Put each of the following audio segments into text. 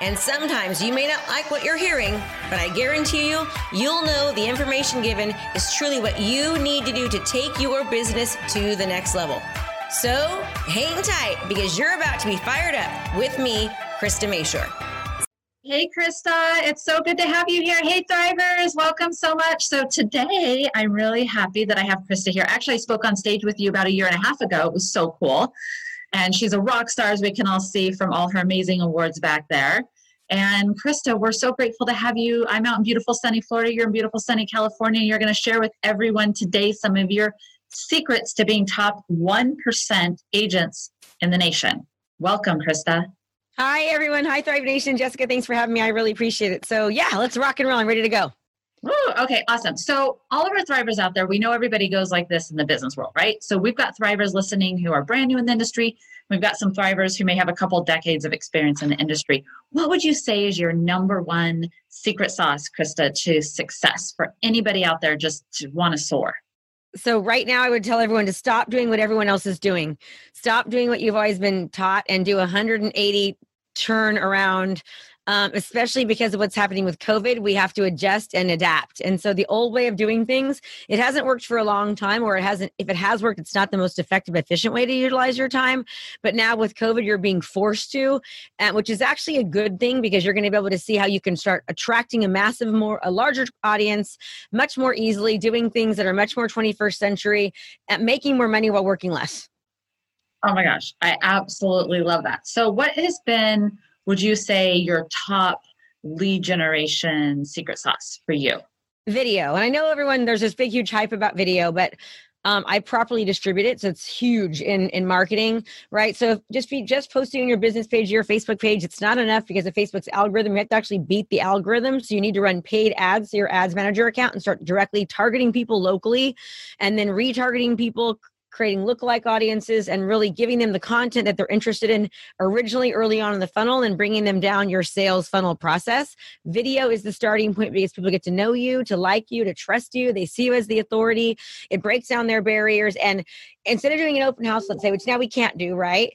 And sometimes you may not like what you're hearing, but I guarantee you, you'll know the information given is truly what you need to do to take your business to the next level. So hang tight because you're about to be fired up with me, Krista Mashore. Hey, Krista, it's so good to have you here. Hey, Thrivers, welcome so much. So, today I'm really happy that I have Krista here. Actually, I spoke on stage with you about a year and a half ago. It was so cool. And she's a rock star, as we can all see from all her amazing awards back there. And Krista, we're so grateful to have you. I'm out in beautiful sunny Florida. You're in beautiful sunny California. You're going to share with everyone today some of your secrets to being top 1% agents in the nation. Welcome, Krista. Hi, everyone. Hi, Thrive Nation. Jessica, thanks for having me. I really appreciate it. So, yeah, let's rock and roll. I'm ready to go. Ooh, okay, awesome. So, all of our thrivers out there, we know everybody goes like this in the business world, right? So, we've got thrivers listening who are brand new in the industry. We've got some thrivers who may have a couple decades of experience in the industry. What would you say is your number one secret sauce, Krista, to success for anybody out there just to want to soar? So, right now, I would tell everyone to stop doing what everyone else is doing. Stop doing what you've always been taught and do 180 turn around um, especially because of what's happening with COVID, we have to adjust and adapt. And so the old way of doing things, it hasn't worked for a long time, or it hasn't, if it has worked, it's not the most effective, efficient way to utilize your time. But now with COVID, you're being forced to, which is actually a good thing because you're going to be able to see how you can start attracting a massive, more, a larger audience much more easily, doing things that are much more 21st century, and making more money while working less. Oh my gosh, I absolutely love that. So, what has been would you say your top lead generation secret sauce for you? Video. And I know everyone, there's this big, huge hype about video, but um, I properly distribute it, so it's huge in in marketing, right? So just be just posting on your business page, your Facebook page, it's not enough because of Facebook's algorithm. You have to actually beat the algorithm, so you need to run paid ads to your ads manager account and start directly targeting people locally, and then retargeting people creating lookalike audiences and really giving them the content that they're interested in originally early on in the funnel and bringing them down your sales funnel process. Video is the starting point because people get to know you, to like you, to trust you. They see you as the authority. It breaks down their barriers. And instead of doing an open house, let's say, which now we can't do, right?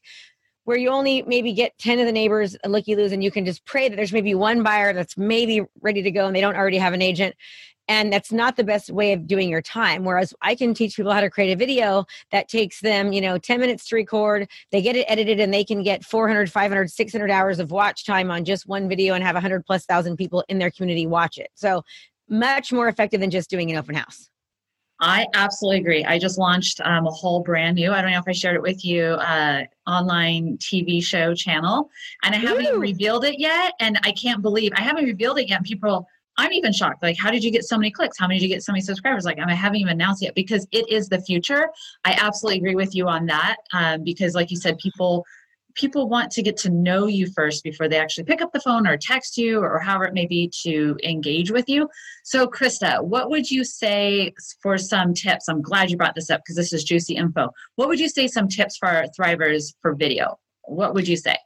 Where you only maybe get 10 of the neighbors looky loos and you can just pray that there's maybe one buyer that's maybe ready to go and they don't already have an agent. And that's not the best way of doing your time. Whereas i can teach people how to create a video that takes them you know 10 minutes to record. They get it edited and they can get 400 500 600 hours of watch time on just one video and have 100 plus thousand people in their community watch it. So much more effective than just doing an open house I absolutely agree. I just launched um, a whole brand new, I don't know if I shared it with you, uh, online TV show channel. And I haven't revealed it yet. And I can't believe I haven't revealed it yet. People I'm even shocked. Like, how did you get so many clicks? How many did you get so many subscribers? Like, I haven't even announced yet because it is the future. I absolutely agree with you on that um, because, like you said, people people want to get to know you first before they actually pick up the phone or text you or however it may be to engage with you. So, Krista, what would you say for some tips? I'm glad you brought this up because this is juicy info. What would you say some tips for thrivers for video? What would you say?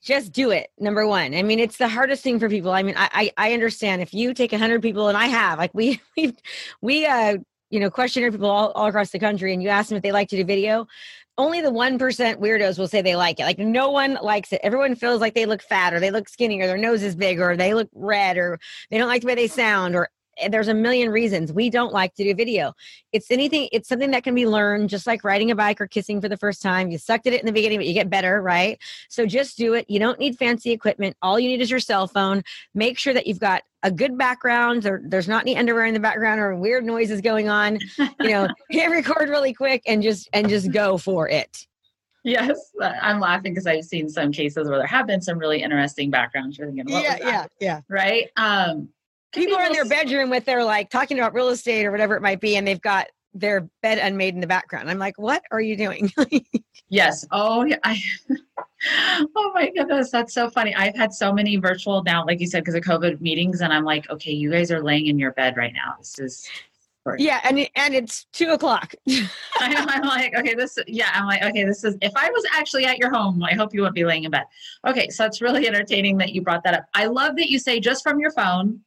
just do it number one i mean it's the hardest thing for people i mean i i, I understand if you take 100 people and i have like we we we uh you know questionnaire people all, all across the country and you ask them if they like to do video only the 1% weirdos will say they like it. Like no one likes it. Everyone feels like they look fat or they look skinny or their nose is big or they look red or they don't like the way they sound or there's a million reasons we don't like to do video. It's anything, it's something that can be learned, just like riding a bike or kissing for the first time. You sucked at it in the beginning, but you get better, right? So just do it. You don't need fancy equipment. All you need is your cell phone. Make sure that you've got a good background or there's not any underwear in the background or weird noises going on. You know, hit record really quick and just and just go for it. Yes, I'm laughing because I've seen some cases where there have been some really interesting backgrounds. You're thinking, yeah, yeah, yeah, right. Um, people are in their bedroom with their like talking about real estate or whatever it might be, and they've got their bed unmade in the background. I'm like, what are you doing? yes. Oh, yeah. I, oh my goodness, that's so funny. I've had so many virtual now, like you said, because of COVID meetings, and I'm like, okay, you guys are laying in your bed right now. This is yeah, and and it's two o'clock. I'm like, okay, this. Yeah, I'm like, okay, this is. If I was actually at your home, I hope you wouldn't be laying in bed. Okay, so it's really entertaining that you brought that up. I love that you say just from your phone.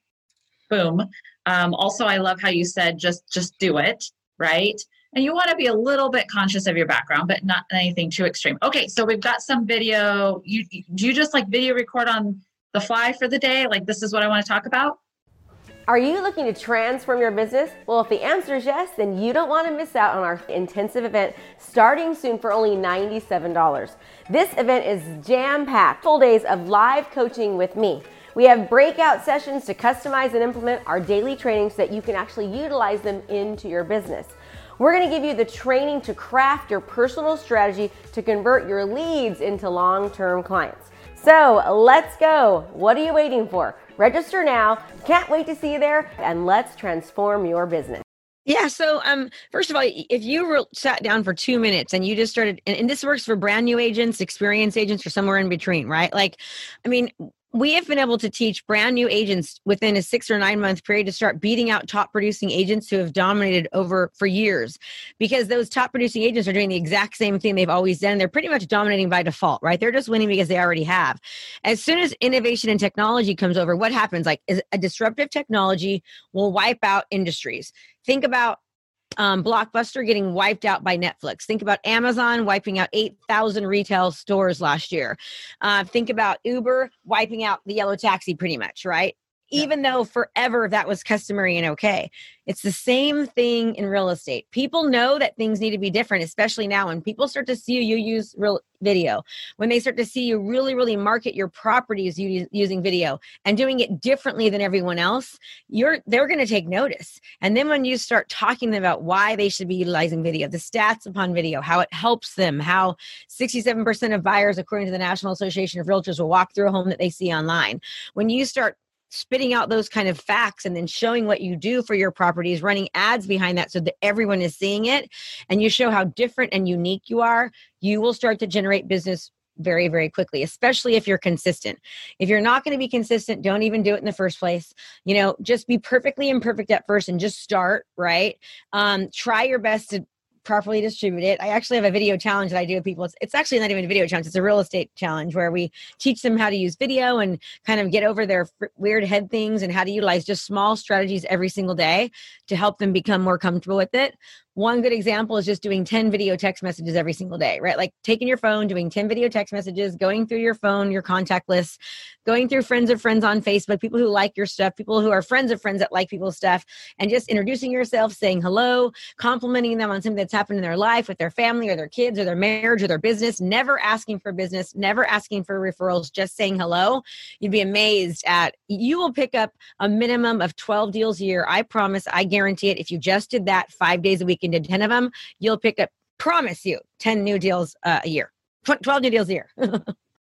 Boom. Um, also, I love how you said just just do it right and you want to be a little bit conscious of your background but not anything too extreme okay so we've got some video you do you just like video record on the fly for the day like this is what i want to talk about are you looking to transform your business? Well, if the answer is yes, then you don't want to miss out on our intensive event starting soon for only $97. This event is jam packed, full days of live coaching with me. We have breakout sessions to customize and implement our daily trainings so that you can actually utilize them into your business. We're to give you the training to craft your personal strategy to convert your leads into long term clients. So let's go. What are you waiting for? Register now. Can't wait to see you there, and let's transform your business. Yeah. So, um, first of all, if you re- sat down for two minutes and you just started, and, and, this works for brand new agents, experienced agents, or somewhere in between, right? Like, I mean, we have been able to teach brand new agents within a six or nine month period to start beating out top producing agents who have dominated over for years. Because those top producing agents are doing the exact same thing they've always done. They're pretty much dominating by default right? They're just winning because they already have. As soon as innovation and technology comes over what happens? Like a disruptive technology will wipe out industries. Think about um, Blockbuster getting wiped out by Netflix. Think about Amazon wiping out 8,000 retail stores last year. Uh, think about Uber wiping out the yellow taxi pretty much, right? Even though forever that was customary and okay. It's the same thing in real estate. People know that things need to be different, especially now when people start to see you use real video, when they start to see you really, really market your properties using video and doing it differently than everyone else, you're they're going to take notice. And then when you start talking about why they should be utilizing video, the stats upon video, how it helps them, how 67% of buyers, according to the National Association of Realtors, will walk through a home that they see online. When you start spitting out those kind of facts and then showing what you do for your properties, running ads behind that so that everyone is seeing it, and you show how different and unique you are, you will start to generate business very very quickly especially if you're consistent. If you're not going to be consistent don't even do it in the first place. You know just be perfectly imperfect at first and just start right? Um, try your best to properly distribute it. I actually have a video challenge that I do with people. It's, it's, actually not even a video challenge, it's a real estate challenge where we teach them how to use video and kind of get over their f- weird head things and how to utilize just small strategies every single day to help them become more comfortable with it one good example is just doing 10 video text messages every single day, right? Like taking your phone, doing 10 video text messages, going through your phone, your contact list, going through friends of friends on Facebook, people who like your stuff, people who are friends of friends that like people's stuff, and just introducing yourself, saying hello, complimenting them on something that's happened in their life with their family or their kids or their marriage or their business, never asking for business, never asking for referrals, just saying hello. You'd be amazed at you will pick up a minimum of 12 deals a year. I promise, I guarantee it. If you just did that five days a week did 10 of them, you'll pick up, promise you, 10 new deals uh, a year, 12 new deals a year.